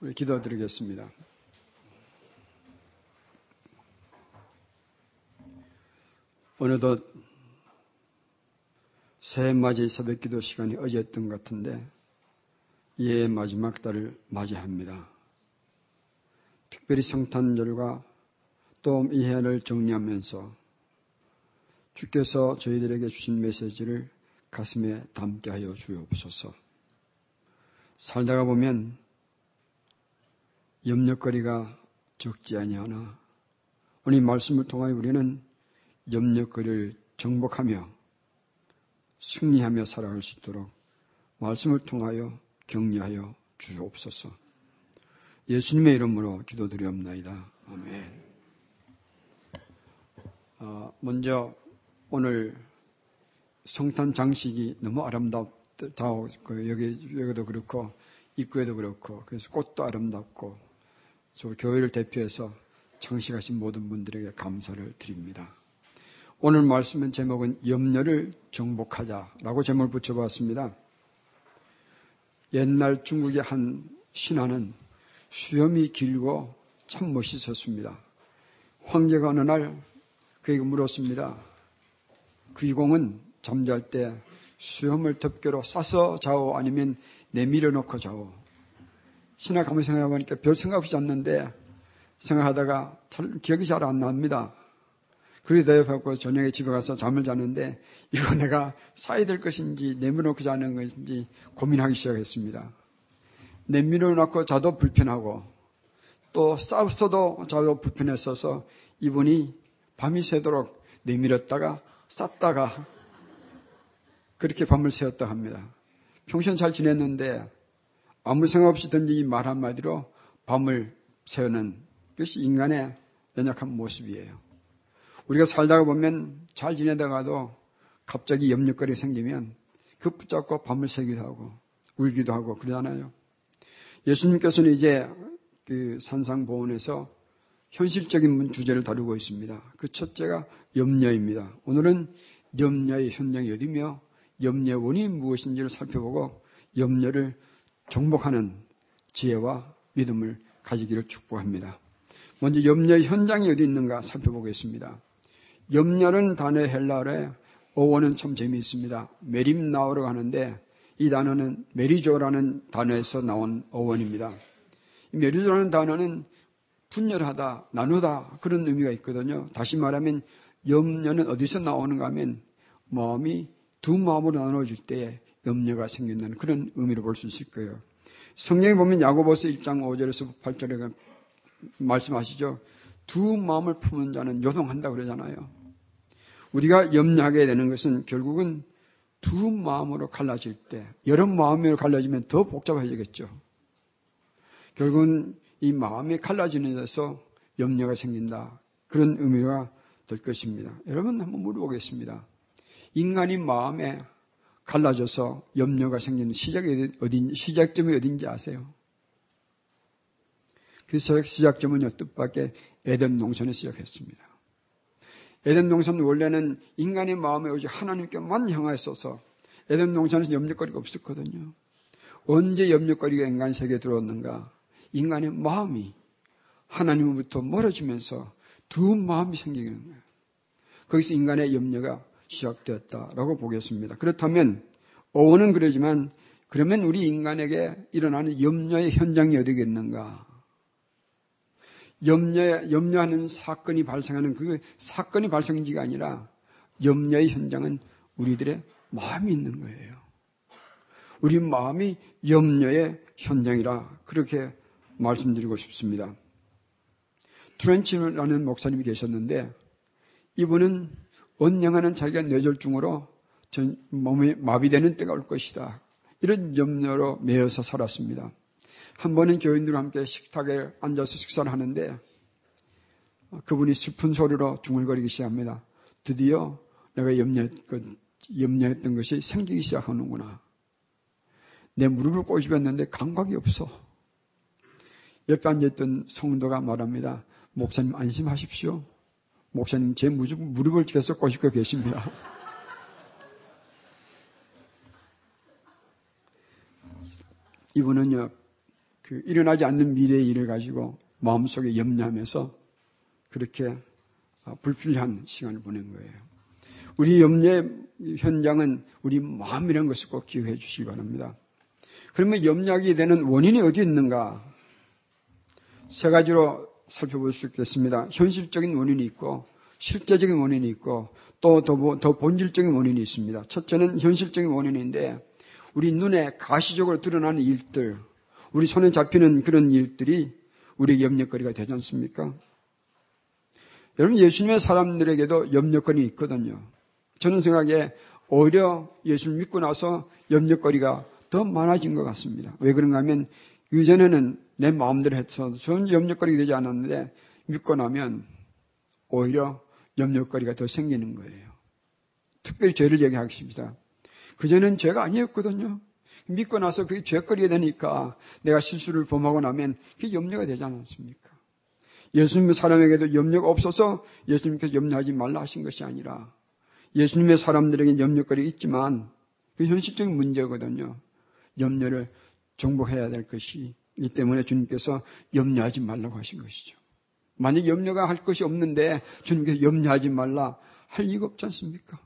우리 기도드리겠습니다. 어느덧 새해 맞이 새벽 기도 시간이 어제였던 것 같은데 이해의 마지막 달을 맞이합니다. 특별히 성탄절과 또 이 해를 정리하면서 주께서 저희들에게 주신 메시지를 가슴에 담게 하여 주옵소서. 살다가 보면 염려거리가 적지 아니하나 오늘 말씀을 통하여 우리는 염려거리를 정복하며 승리하며 살아갈 수 있도록 말씀을 통하여 격려하여 주옵소서. 예수님의 이름으로 기도드리옵나이다. 아멘. 아, 먼저 오늘 성탄 장식이 너무 아름답다. 그 여기 여기도 그렇고 입구에도 그렇고 그래서 꽃도 아름답고 저 교회를 대표해서 장식하신 모든 분들에게 감사를 드립니다. 오늘 말씀은 제목은 염려를 정복하자라고 제목을 붙여봤습니다. 옛날 중국의 한 신하는 수염이 길고 참 멋있었습니다. 황제가 어느 날 그에게 물었습니다. 귀공은 잠잘 때 수염을 덮개로 싸서 자오 아니면 내밀어 놓고 자오. 신하 가만히 생각해보니까 별 생각 없이 잤는데 생각하다가 잘, 기억이 잘 안 납니다. 그리 대답하고 저녁에 집에 가서 잠을 자는데 이거 내가 사야 될 것인지 내밀어놓고 자는 것인지 고민하기 시작했습니다. 내밀어놓고 자도 불편하고 또 싸웠어도 자도 불편했어서 이분이 밤이 새도록 내밀었다가 쌌다가 그렇게 밤을 새웠다 합니다. 평소엔 잘 지냈는데 아무 생각 없이 던진 말 한마디로 밤을 새우는 것이 인간의 연약한 모습이에요. 우리가 살다가 보면 잘 지내다가도 갑자기 염려거리 생기면 그 붙잡고 밤을 새기도 하고 울기도 하고 그러잖아요. 예수님께서는 이제 그 산상보원에서 현실적인 주제를 다루고 있습니다. 그 첫째가 염려입니다. 오늘은 염려의 현장이 어디며 염려의 원인이 무엇인지를 살펴보고 염려를 정복하는 지혜와 믿음을 가지기를 축복합니다. 먼저 염려의 현장이 어디 있는가 살펴보겠습니다. 염려는 단어 헬라어의 어원은 참 재미있습니다. 메림나오로 가는데 이 단어는 메리조라는 단어에서 나온 어원입니다. 메리조라는 단어는 분열하다, 나누다 그런 의미가 있거든요. 다시 말하면 염려는 어디서 나오는가 하면 마음이 두 마음으로 나눠질 때 염려가 생긴다는 그런 의미로 볼 수 있을 거예요. 성경에 보면 야고보서 1장 5절에서 8절에 말씀하시죠. 두 마음을 품은 자는 요동한다 그러잖아요. 우리가 염려하게 되는 것은 결국은 두 마음으로 갈라질 때, 여러 마음으로 갈라지면 더 복잡해지겠죠. 결국은 이 마음이 갈라지는 데서 염려가 생긴다. 그런 의미가 될 것입니다. 여러분 한번 물어보겠습니다. 인간이 마음에 갈라져서 염려가 생기는 시작이 어딘, 시작점이 어딘지 아세요? 그 시작점은 뜻밖의 에덴 농선에 시작했습니다. 에덴 농선은 원래는 인간의 마음에 오직 하나님께만 향하였어서 에덴 농선에서 염려거리가 없었거든요. 언제 염려거리가 인간 세계에 들어왔는가? 인간의 마음이 하나님으로부터 멀어지면서 두 마음이 생기는 거예요. 거기서 인간의 염려가 시작되었다라고 보겠습니다. 그렇다면 어원은 그러지만 그러면 우리 인간에게 일어나는 염려의 현장이 어디겠는가? 염려, 염려하는 사건이 발생하는 그 사건이 발생인지가 아니라 염려의 현장은 우리들의 마음이 있는 거예요. 우리 마음이 염려의 현장이라 그렇게 말씀드리고 싶습니다. 트렌치라는 목사님이 계셨는데 이분은 언양하는 자기가 뇌졸중으로 전 몸이 마비되는 때가 올 것이다. 이런 염려로 매여서 살았습니다. 한 번은 교인들과 함께 식탁에 앉아서 식사를 하는데 그분이 슬픈 소리로 중얼거리기 시작합니다. 드디어 내가 염려했던, 염려했던 것이 생기기 시작하는구나. 내 무릎을 꼬집었는데 감각이 없어. 옆에 앉아있던 성도가 말합니다. 목사님 안심하십시오. 목사님 제 무릎 을 계속 꼬시고 계십니다. 이분은요, 그 일어나지 않는 미래의 일을 가지고 마음속에 염려하면서 그렇게 아, 불필요한 시간을 보낸 거예요. 우리 염려의 현장은 우리 마음이라는 것을 꼭 기억해 주시기 바랍니다. 그러면 염려하게 되는 원인이 어디 있는가? 세 가지로 살펴볼 수 있겠습니다. 현실적인 원인이 있고, 실제적인 원인이 있고, 또 더, 더 본질적인 원인이 있습니다. 첫째는 현실적인 원인인데, 우리 눈에 가시적으로 드러나는 일들, 우리 손에 잡히는 그런 일들이 우리의 염려거리가 되지 않습니까? 여러분, 예수님의 사람들에게도 염려거리 있거든요. 저는 생각에 오히려 예수를 믿고 나서 염려거리가 더 많아진 것 같습니다. 왜 그런가 하면 이전에는 내 마음대로 해서 전 염려거리가 되지 않았는데 믿고 나면 오히려 염려거리가 더 생기는 거예요. 특별히 죄를 얘기하겠습니다. 그전엔 죄가 아니었거든요. 믿고 나서 그게 죄거리가 되니까 내가 실수를 범하고 나면 그게 염려가 되지 않았습니까? 예수님의 사람에게도 염려가 없어서 예수님께서 염려하지 말라 하신 것이 아니라 예수님의 사람들에게 염려거리 있지만 그 현실적인 문제거든요. 염려를 정복해야 될 것이 이 때문에 주님께서 염려하지 말라고 하신 것이죠. 만약 염려가 할 것이 없는데 주님께서 염려하지 말라 할 이유가 없지 않습니까?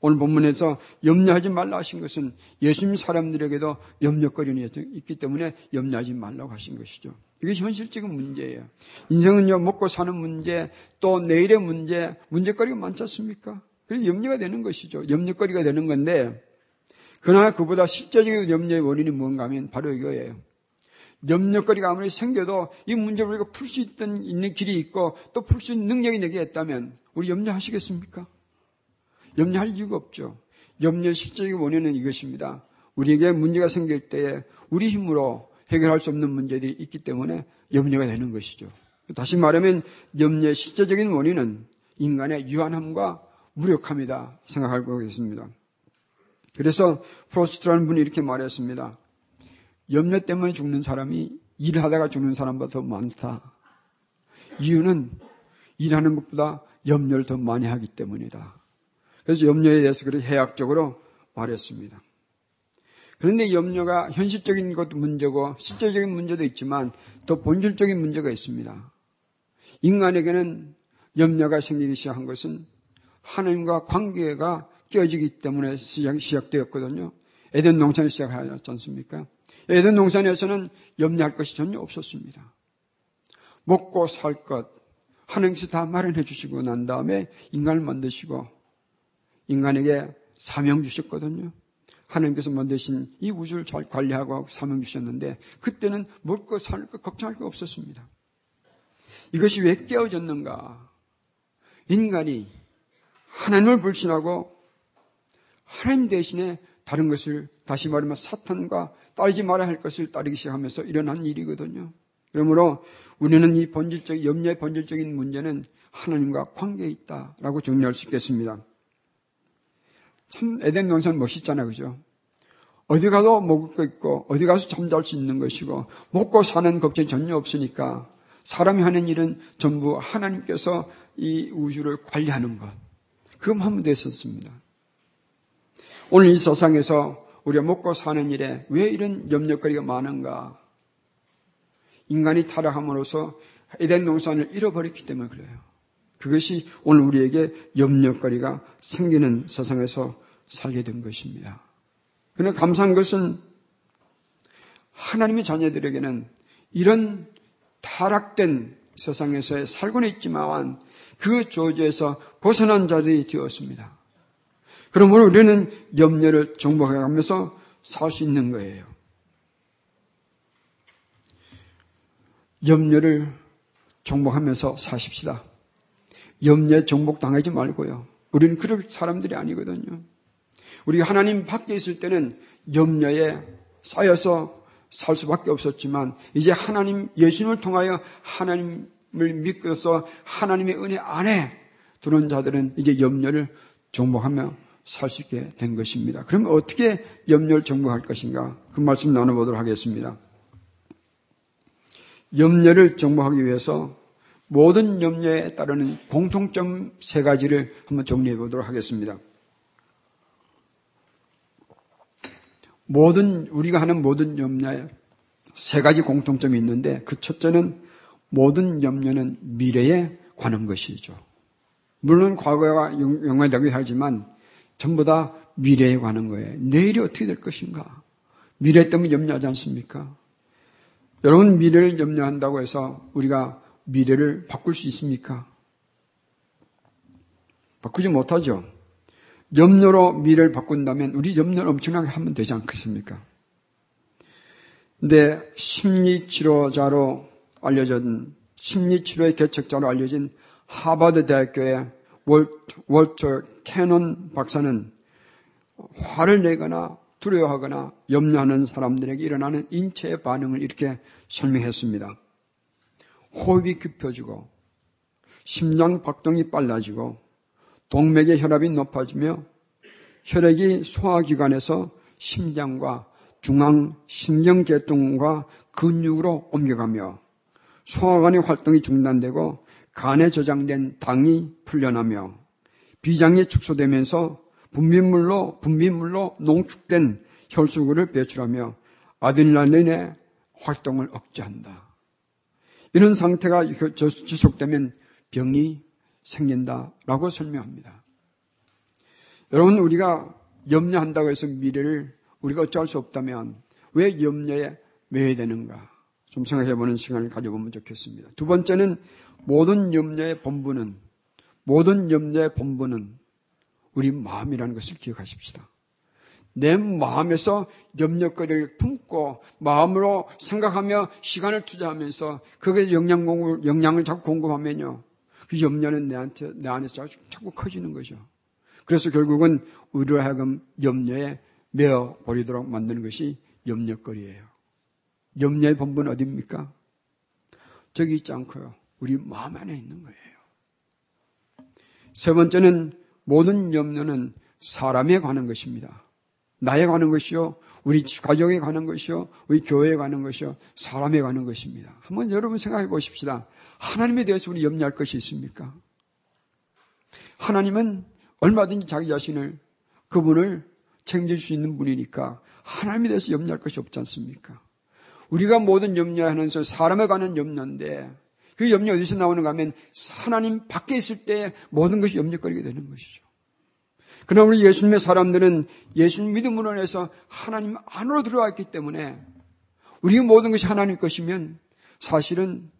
오늘 본문에서 염려하지 말라 하신 것은 예수님 사람들에게도 염려거리는 있기 때문에 염려하지 말라고 하신 것이죠. 이게 현실적인 문제예요. 인생은요, 먹고 사는 문제, 또 내일의 문제, 문제거리가 많지 않습니까? 그래서 염려가 되는 것이죠. 염려거리가 되는 건데, 그러나 그보다 실제적인 염려의 원인이 뭔가 하면 바로 이거예요. 염려거리가 아무리 생겨도 이 문제를 우리가 풀 수 있던 있는 길이 있고 또 풀 수 있는 능력이 내게 있다면 우리 염려하시겠습니까? 염려할 이유가 없죠. 염려의 실제적인 원인은 이것입니다. 우리에게 문제가 생길 때에 우리 힘으로 해결할 수 없는 문제들이 있기 때문에 염려가 되는 것이죠. 다시 말하면 염려의 실제적인 원인은 인간의 유한함과 무력함이다 생각하고 있습니다. 그래서 프로스트라는 분이 이렇게 말했습니다. 염려 때문에 죽는 사람이 일하다가 죽는 사람보다 더 많다. 이유는 일하는 것보다 염려를 더 많이 하기 때문이다. 그래서 염려에 대해서 그렇게 해학적으로 말했습니다. 그런데 염려가 현실적인 것도 문제고 실제적인 문제도 있지만 더 본질적인 문제가 있습니다. 인간에게는 염려가 생기기 시작한 것은 하나님과 관계가 깨어지기 때문에 시작, 되었거든요 에덴 농산을 시작하지 않습니까? 에덴 농산에서는 염려할 것이 전혀 없었습니다. 먹고 살 것, 하나님께서 다 마련해 주시고 난 다음에 인간을 만드시고 인간에게 사명 주셨거든요. 하나님께서 만드신 이 우주를 잘 관리하고 사명 주셨는데 그때는 먹고 살 것 걱정할 거 없었습니다. 이것이 왜 깨어졌는가? 인간이 하나님을 불신하고 하나님 대신에 다른 것을 다시 말하면 사탄과 따르지 말아야 할 것을 따르기 시작하면서 일어난 일이거든요. 그러므로 우리는 이 본질적 염려의 본질적인 문제는 하나님과 관계에 있다라고 정리할 수 있겠습니다. 참 에덴 동산 멋있잖아요, 그죠? 어디 가도 먹을 거 있고 어디 가서 잠잘 수 있는 것이고 먹고 사는 걱정이 전혀 없으니까 사람이 하는 일은 전부 하나님께서 이 우주를 관리하는 것. 그것만 하면 됐었습니다. 오늘 이 세상에서 우리가 먹고 사는 일에 왜 이런 염려거리가 많은가? 인간이 타락함으로써 에덴 농산을 잃어버렸기 때문에 그래요. 그것이 오늘 우리에게 염려거리가 생기는 세상에서 살게 된 것입니다. 그러나 감사한 것은 하나님의 자녀들에게는 이런 타락된 세상에서 살고는 있지만 그 조지에서 벗어난 자들이 되었습니다. 그러므로 우리는 염려를 정복해 가면서 살 수 있는 거예요. 염려를 정복하면서 사십시다. 염려에 정복당하지 말고요. 우리는 그럴 사람들이 아니거든요. 우리가 하나님 밖에 있을 때는 염려에 쌓여서 살 수밖에 없었지만 이제 하나님 예수님을 통하여 하나님을 믿고서 하나님의 은혜 안에 들어온 자들은 이제 염려를 정복하며 살 수 있게 된 것입니다. 그럼 어떻게 염려를 정복할 것인가? 그 말씀 나눠보도록 하겠습니다. 염려를 정복하기 위해서 모든 염려에 따르는 공통점 세 가지를 한번 정리해 보도록 하겠습니다. 모든 우리가 하는 모든 염려에 세 가지 공통점이 있는데 그 첫째는 모든 염려는 미래에 관한 것이죠. 물론 과거가 연관되긴 하지만 전부 다 미래에 관한 거예요. 내일이 어떻게 될 것인가? 미래 때문에 염려하지 않습니까? 여러분 미래를 염려한다고 해서 우리가 미래를 바꿀 수 있습니까? 바꾸지 못하죠. 염려로 미래를 바꾼다면 우리 염려를 엄청나게 하면 되지 않겠습니까? 근데 심리 치료자로 알려진 심리 치료의 개척자로 알려진 하버드 대학교의 월터 캐논 박사는 화를 내거나 두려워하거나 염려하는 사람들에게 일어나는 인체의 반응을 이렇게 설명했습니다. 호흡이 깊어지고 심장 박동이 빨라지고 동맥의 혈압이 높아지며 혈액이 소화기관에서 심장과 중앙 신경계통과 근육으로 옮겨가며 소화관의 활동이 중단되고 간에 저장된 당이 풀려나며 비장이 축소되면서 분비물로 분비물로 농축된 혈수구를 배출하며 아드레날린의 활동을 억제한다. 이런 상태가 지속되면 병이 생긴다라고 설명합니다. 여러분 우리가 염려한다고 해서 미래를 우리가 어찌할 수 없다면 왜 염려에 매여되는가? 좀 생각해 보는 시간을 가져보면 좋겠습니다. 두 번째는 모든 염려의 본부는 모든 염려의 본부는 우리 마음이라는 것을 기억하십시다. 내 마음에서 염려거리를 품고 마음으로 생각하며 시간을 투자하면서 그게 영양 공을 영양을 자꾸 공급하면요. 그 염려는 내한테 내 안에서 자꾸, 커지는 거죠. 그래서 결국은 우리로 하여금 염려에 메어 버리도록 만드는 것이 염려거리예요. 염려의 본분은 어디입니까? 저기 있지 않고요. 우리 마음 안에 있는 거예요. 세 번째는 모든 염려는 사람에 관한 것입니다. 나에 관한 것이요, 우리 가족에 관한 것이요, 우리 교회에 관한 것이요, 사람에 관한 것입니다. 한번 여러분 생각해 보십시다. 하나님에 대해서 우리 염려할 것이 있습니까? 하나님은 얼마든지 자기 자신을, 그분을 책임질 수 있는 분이니까 하나님에 대해서 염려할 것이 없지 않습니까? 우리가 모든 염려하면서 사람에 관한 염려인데 그 염려 어디서 나오는가 하면 하나님 밖에 있을 때 모든 것이 염려거리게 되는 것이죠. 그러나 우리 예수님의 사람들은 예수님 믿음으로 인해서 하나님 안으로 들어왔기 때문에 우리 모든 것이 하나님 것이면 사실은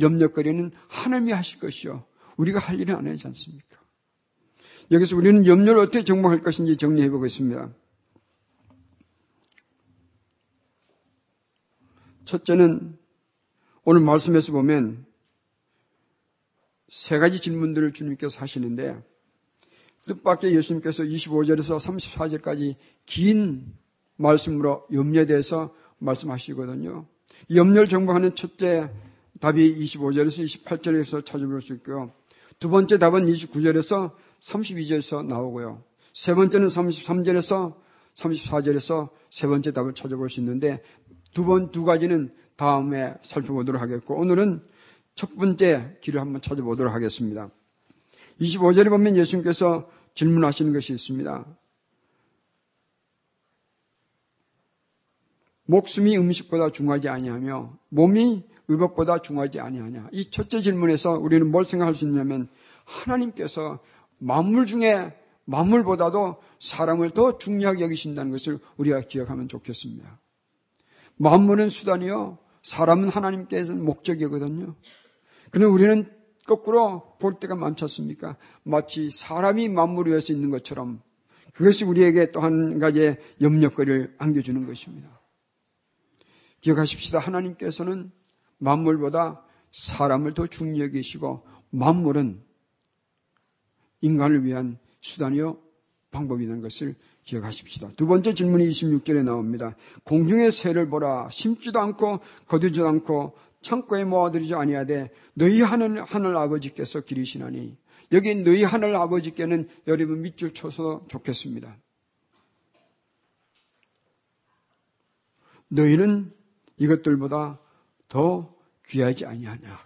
염려거리는 하나님이 하실 것이요. 우리가 할 일은 아니지 않습니까? 여기서 우리는 염려를 어떻게 정복할 것인지 정리해 보겠습니다. 첫째는 오늘 말씀에서 보면 세 가지 질문들을 주님께서 하시는데 뜻밖의 예수님께서 25절에서 34절까지 긴 말씀으로 염려에 대해서 말씀하시거든요. 염려를 정복하는 첫째 답이 25절에서 28절에서 찾아볼 수 있고요. 두 번째 답은 29절에서 32절에서 나오고요. 세 번째는 33절에서 34절에서 세 번째 답을 찾아볼 수 있는데 두 번, 두 가지는 다음에 살펴보도록 하겠고 오늘은 첫 번째 길을 한번 찾아보도록 하겠습니다. 25절에 보면 예수님께서 질문하시는 것이 있습니다. 목숨이 음식보다 중하지 아니하며 몸이 의복보다 중하지 아니하냐. 이 첫째 질문에서 우리는 뭘 생각할 수 있냐면 하나님께서 만물 중에 만물보다도 사람을 더 중요하게 여기신다는 것을 우리가 기억하면 좋겠습니다. 만물은 수단이요. 사람은 하나님께서는 목적이거든요. 그런데 우리는 거꾸로 볼 때가 많지 않습니까? 마치 사람이 만물을 위해서 있는 것처럼 그것이 우리에게 또 한 가지의 염려거리를 안겨주는 것입니다. 기억하십시다. 하나님께서는 만물보다 사람을 더 중요히 여기시고 만물은 인간을 위한 수단이요 방법이라는 것을 기억하십시다. 두 번째 질문이 26절에 나옵니다. 공중의 새를 보라 심지도 않고 거두지도 않고 창고에 모아들이지 아니하되 너희 하늘 하늘 아버지께서 기르시나니 여기 너희 하늘 아버지께는 여러분 밑줄 쳐서 좋겠습니다. 너희는 이것들보다 더 귀하지 아니하냐?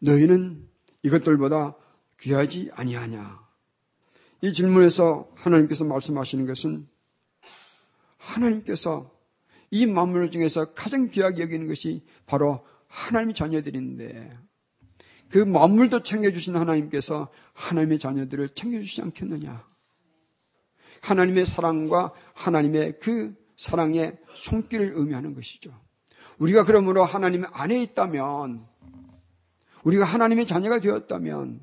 너희는 이것들보다 귀하지 아니하냐? 이 질문에서 하나님께서 말씀하시는 것은 하나님께서 이 만물 중에서 가장 귀하게 여기는 것이 바로 하나님의 자녀들인데 그 만물도 챙겨주신 하나님께서 하나님의 자녀들을 챙겨주시지 않겠느냐. 하나님의 사랑과 하나님의 그 사랑의 손길을 의미하는 것이죠. 우리가 그러므로 하나님 안에 있다면, 우리가 하나님의 자녀가 되었다면,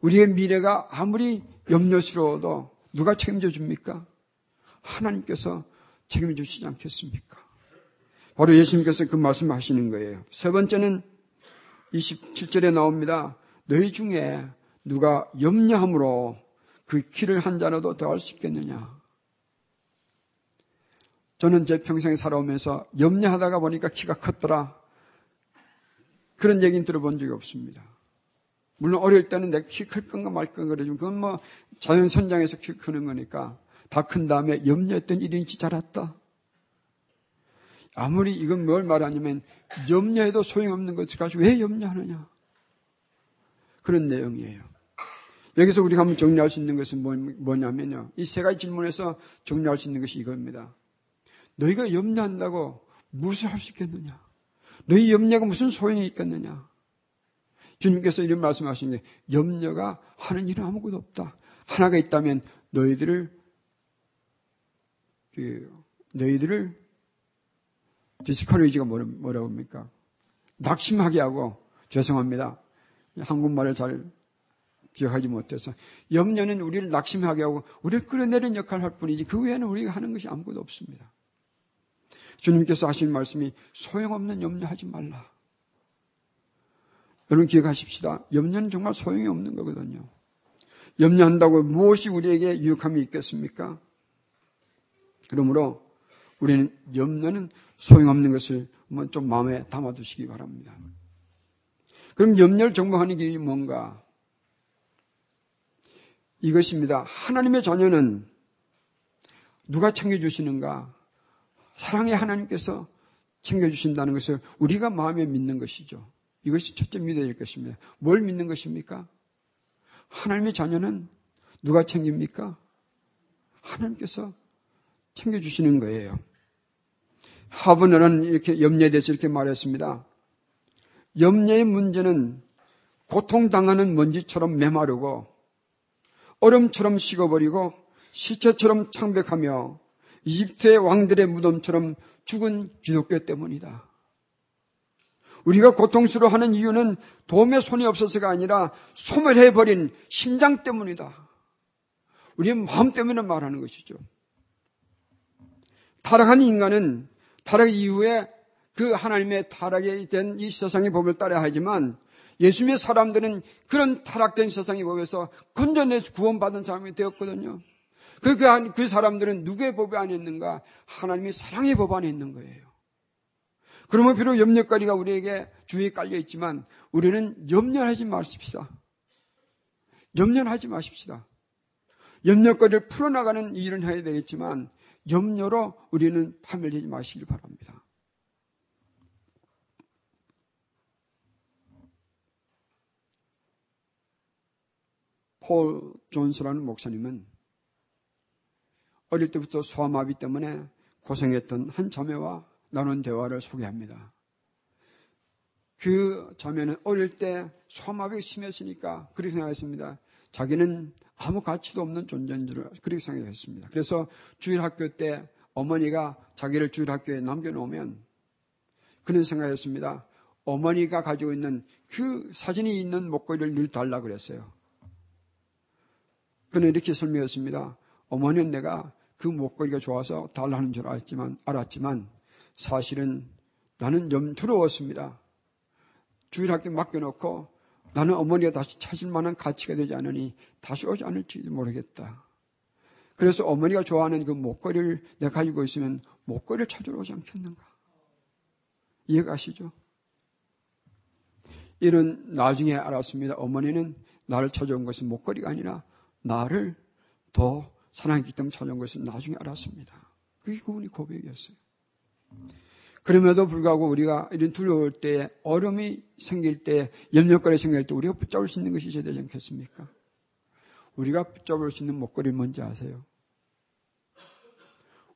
우리의 미래가 아무리 염려스러워도 누가 책임져 줍니까? 하나님께서 책임져 주시지 않겠습니까? 바로 예수님께서 그 말씀 하시는 거예요. 세 번째는 27절에 나옵니다. 너희 중에 누가 염려함으로 그 키를 한 자라도 더할 수 있겠느냐? 저는 제 평생에 살아오면서 염려하다가 보니까 키가 컸더라. 그런 얘기는 들어본 적이 없습니다. 물론 어릴 때는 내가 키클 건가 말 건가 그러지만 그건 뭐 자연 선장에서 키 크는 거니까 다 큰 다음에 염려했던 일인지 잘았다. 아무리 이건 뭘 말하냐면 염려해도 소용없는 것을 가지고 왜 염려하느냐. 그런 내용이에요. 여기서 우리가 한번 정리할 수 있는 것은 뭐, 냐면요 이 세 가지 질문에서 정리할 수 있는 것이 이겁니다. 너희가 염려한다고 무엇을 할 수 있겠느냐? 너희 염려가 무슨 소용이 있겠느냐? 주님께서 이런 말씀하신 게 염려가 하는 일은 아무것도 없다. 하나가 있다면 너희들을 그 너희들을 디스커리지가 뭐라고 합니까? 낙심하게 하고 죄송합니다. 한국말을 잘 기억하지 못해서 염려는 우리를 낙심하게 하고 우리를 끌어내리는 역할을 할 뿐이지 그 외에는 우리가 하는 것이 아무것도 없습니다. 주님께서 하신 말씀이 소용없는 염려하지 말라. 여러분 기억하십시다. 염려는 정말 소용이 없는 거거든요. 염려한다고 무엇이 우리에게 유익함이 있겠습니까? 그러므로 우리는 염려는 소용없는 것을 좀 마음에 담아두시기 바랍니다. 그럼 염려를 정복하는 길이 뭔가? 이것입니다. 하나님의 자녀는 누가 챙겨주시는가? 사랑의 하나님께서 챙겨주신다는 것을 우리가 마음에 믿는 것이죠. 이것이 첫째 믿어야 될 것입니다. 뭘 믿는 것입니까? 하나님의 자녀는 누가 챙깁니까? 하나님께서 챙겨주시는 거예요. 하브너는 이렇게 염려에 대해서 이렇게 말했습니다. 염려의 문제는 고통당하는 먼지처럼 메마르고 얼음처럼 식어버리고 시체처럼 창백하며 이집트의 왕들의 무덤처럼 죽은 기독교 때문이다. 우리가 고통스러워하는 이유는 도움의 손이 없어서가 아니라 소멸해버린 심장 때문이다. 우리의 마음 때문에 말하는 것이죠. 타락한 인간은 타락 이후에 그 하나님의 타락에 된 이 세상의 법을 따라야 하지만 예수님의 사람들은 그런 타락된 세상의 법에서 건져내서 구원받은 사람이 되었거든요. 그, 그, 그 사람들은 누구의 법 안에 있는가? 하나님의 사랑의 법 안에 있는 거예요. 그러면 비록 염려거리가 우리에게 주위에 깔려 있지만 우리는 염려하지 마십시다. 염려하지 마십시다. 염려거리를 풀어나가는 일은 해야 되겠지만 염려로 우리는 파멸되지 마시길 바랍니다. 폴 존스라는 목사님은 어릴 때부터 소아마비 때문에 고생했던 한 자매와 나눈 대화를 소개합니다. 그 자매는 어릴 때 소아마비가 심했으니까 그렇게 생각했습니다. 자기는 아무 가치도 없는 존재인 줄 그렇게 생각했습니다. 그래서 주일 학교 때 어머니가 자기를 주일 학교에 남겨놓으면 그런 생각했습니다. 어머니가 가지고 있는 그 사진이 있는 목걸이를 늘 달라 그랬어요. 그는 이렇게 설명했습니다. 어머니는 내가 그 목걸이가 좋아서 달라는 줄 알았지만, 알았지만 사실은 나는 좀 두려웠습니다. 주일학교 맡겨놓고 나는 어머니가 다시 찾을 만한 가치가 되지 않으니 다시 오지 않을지 모르겠다. 그래서 어머니가 좋아하는 그 목걸이를 내가 가지고 있으면 목걸이를 찾으러 오지 않겠는가? 이해가시죠? 이런 나중에 알았습니다. 어머니는 나를 찾아온 것은 목걸이가 아니라 나를 더 사랑했기 때문에 찾아온 것은 나중에 알았습니다. 그게 그분이 고백이었어요. 그럼에도 불구하고 우리가 이런 두려울 때, 얼음이 생길 때, 염려거리 생길 때 우리가 붙잡을 수 있는 것이 있어야 되지 않겠습니까? 우리가 붙잡을 수 있는 목걸이 뭔지 아세요?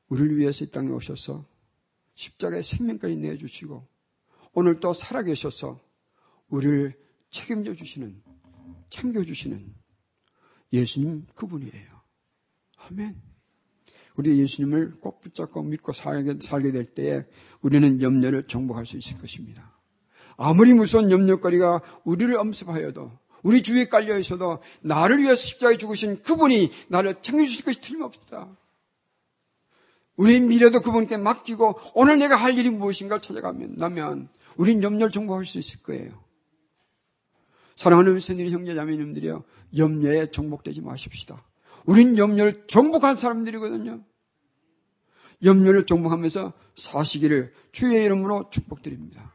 우리를 위해서 이 땅에 오셔서 십자가의 생명까지 내주시고 오늘 또 살아계셔서 우리를 책임져 주시는 챙겨 주시는 예수님 그분이에요. 아멘. 우리 예수님을 꼭 붙잡고 믿고 살게, 살게 될 때에 우리는 염려를 정복할 수 있을 것입니다. 아무리 무서운 염려거리가 우리를 엄습하여도 우리 주위에 깔려 있어도 나를 위해서 십자가에 죽으신 그분이 나를 챙겨주실 것이 틀림없다. 우리 미래도 그분께 맡기고 오늘 내가 할 일이 무엇인가를 찾아가면 우린 염려를 정복할 수 있을 거예요. 사랑하는 새누리 형제 자매님들이여 염려에 정복되지 마십시다. 우린 염려를 정복한 사람들이거든요. 염려를 정복하면서 사시기를 주의 이름으로 축복드립니다.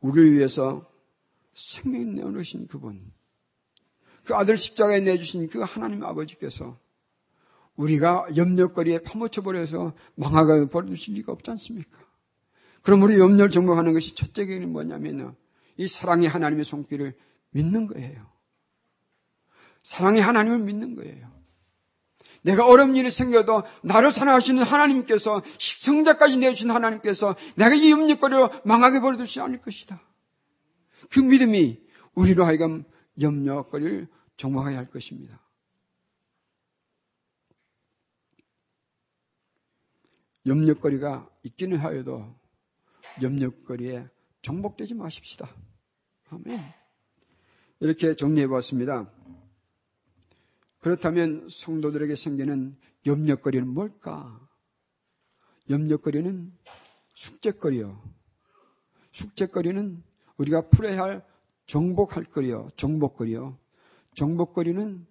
우리를 위해서 생명 내어놓으신 그분, 그 아들 십자가에 내주신 그 하나님 아버지께서 우리가 염려거리에 파묻혀버려서 망하게 버려두실 리가 없지 않습니까? 그럼 우리 염려를 정복하는 것이 첫째 계기는 뭐냐면 이 사랑의 하나님의 손길을 믿는 거예요. 사랑의 하나님을 믿는 거예요. 내가 어려운 일이 생겨도 나를 사랑하시는 하나님께서 식성자까지 내주신 하나님께서 내가 이 염려거리로 망하게 버려두지 않을 것이다. 그 믿음이 우리로 하여금 염려거리를 정복해야 할 것입니다. 염려거리가 있기는 하여도 염려거리에 정복되지 마십시다. 아멘. 이렇게 정리해 보았습니다. 그렇다면 성도들에게 생기는 염려거리는 뭘까? 염려거리는 숙제거리요. 숙제거리는 우리가 풀어야 할 정복할 거리요. 정복거리요. 정복거리는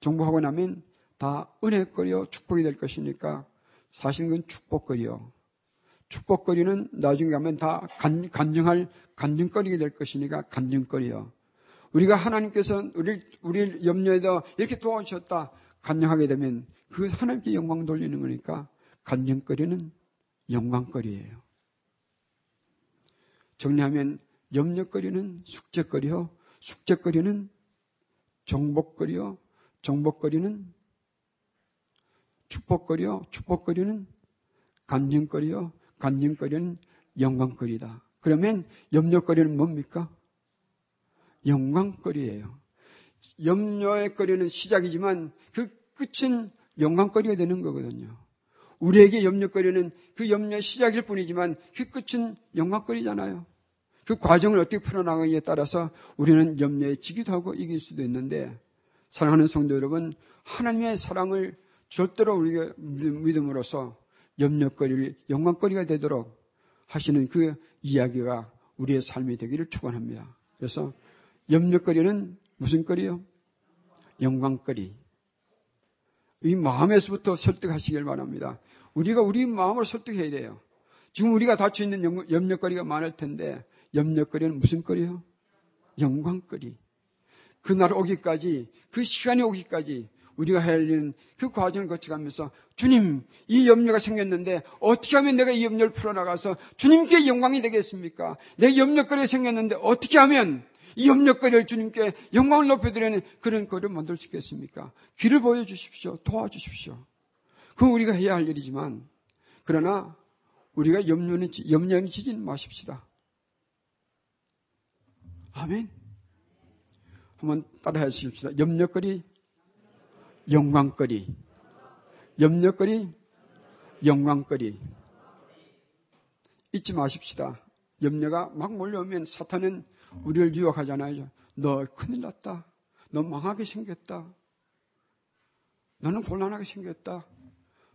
정복하고 나면 다 은혜거리요. 축복이 될 것이니까 사실은 그건 축복거리요. 축복거리는 나중에 가면 다 간, 간증할 간증거리가 될 것이니까 간증거리요. 우리가 하나님께서 우리 우리 염려에다 이렇게 도와주셨다 간증하게 되면 그 하나님께 영광 돌리는 거니까 간증거리는 영광거리예요. 정리하면 염려거리는 숙제거리요, 숙제거리는 정복거리요, 정복거리는 축복거리요, 축복거리는 간증거리요, 간증거리는 영광거리다. 그러면 염려거리는 뭡니까? 영광거리예요. 염려의 거리는 시작이지만 그 끝은 영광거리가 되는 거거든요. 우리에게 염려거리는 그 염려의 시작일 뿐이지만 그 끝은 영광거리잖아요. 그 과정을 어떻게 풀어나가기에 따라서 우리는 염려에 지기도 하고 이길 수도 있는데 사랑하는 성도 여러분, 하나님의 사랑을 절대로 우리가 믿음으로써 염려거리를 영광거리가 되도록 하시는 그 이야기가 우리의 삶이 되기를 축원합니다. 그래서 염려거리는 무슨 거리요? 영광거리. 이 마음에서부터 설득하시길 바랍니다. 우리가 우리 마음을 설득해야 돼요. 지금 우리가 닫혀 있는 염려거리가 많을 텐데 염려거리는 무슨 거리요? 영광거리. 그날 오기까지, 그 시간이 오기까지 우리가 해야 할 일은 그 과정을 거쳐가면서 주님, 이 염려가 생겼는데 어떻게 하면 내가 이 염려를 풀어나가서 주님께 영광이 되겠습니까? 내 염려거리가 생겼는데 어떻게 하면 이 염려거리를 주님께 영광을 높여드리는 그런 거를 만들 수 있겠습니까? 길을 보여주십시오. 도와주십시오. 그건 우리가 해야 할 일이지만 그러나 우리가 염려는, 염려는 지진 마십시다. 아멘. 한번 따라해 주십시다. 염려거리, 영광거리. 염려거리, 영광거리. 잊지 마십시다. 염려가 막 몰려오면 사탄은 우리를 유혹하잖아요. 너 큰일 났다. 너 망하게 생겼다. 너는 곤란하게 생겼다.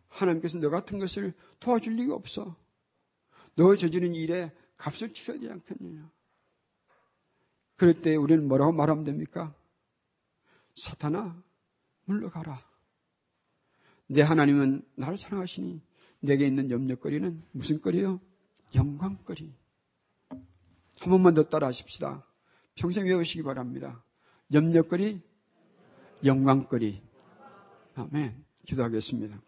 하나님께서 너 같은 것을 도와줄 리가 없어. 너 저지른 일에 값을 치러야 되지 않겠느냐. 그럴 때 우리는 뭐라고 말하면 됩니까? 사탄아, 물러가라. 내 하나님은 나를 사랑하시니 내게 있는 염려거리는 무슨 거리요? 영광거리. 한 번만 더 따라 하십시다. 평생 외우시기 바랍니다. 염려거리, 영광거리. 아멘. 기도하겠습니다.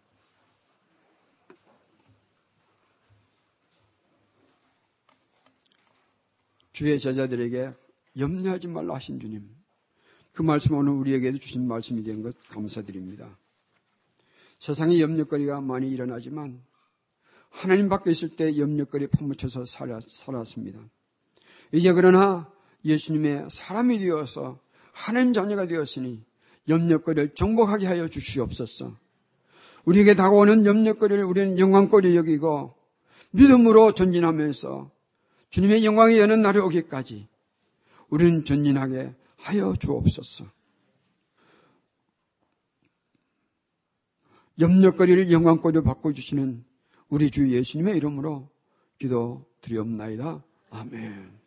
주의 제자들에게 염려하지 말라 하신 주님. 그 말씀 오늘 우리에게도 주신 말씀이 된 것 감사드립니다. 세상에 염려거리가 많이 일어나지만 하나님 밖에 있을 때 염려거리 파묻혀서 살았습니다. 이제 그러나 예수님의 사람이 되어서 하나님 자녀가 되었으니 염려거리를 정복하게 하여 주시옵소서. 우리에게 다가오는 염려거리를 우리는 영광거리 여기고 믿음으로 전진하면서 주님의 영광이 여는 날이 오기까지 우리는 전진하게 하여 주옵소서. 염려거리를 영광거리로 바꿔주시는 우리 주 예수님의 이름으로 기도 드리옵나이다. 아멘.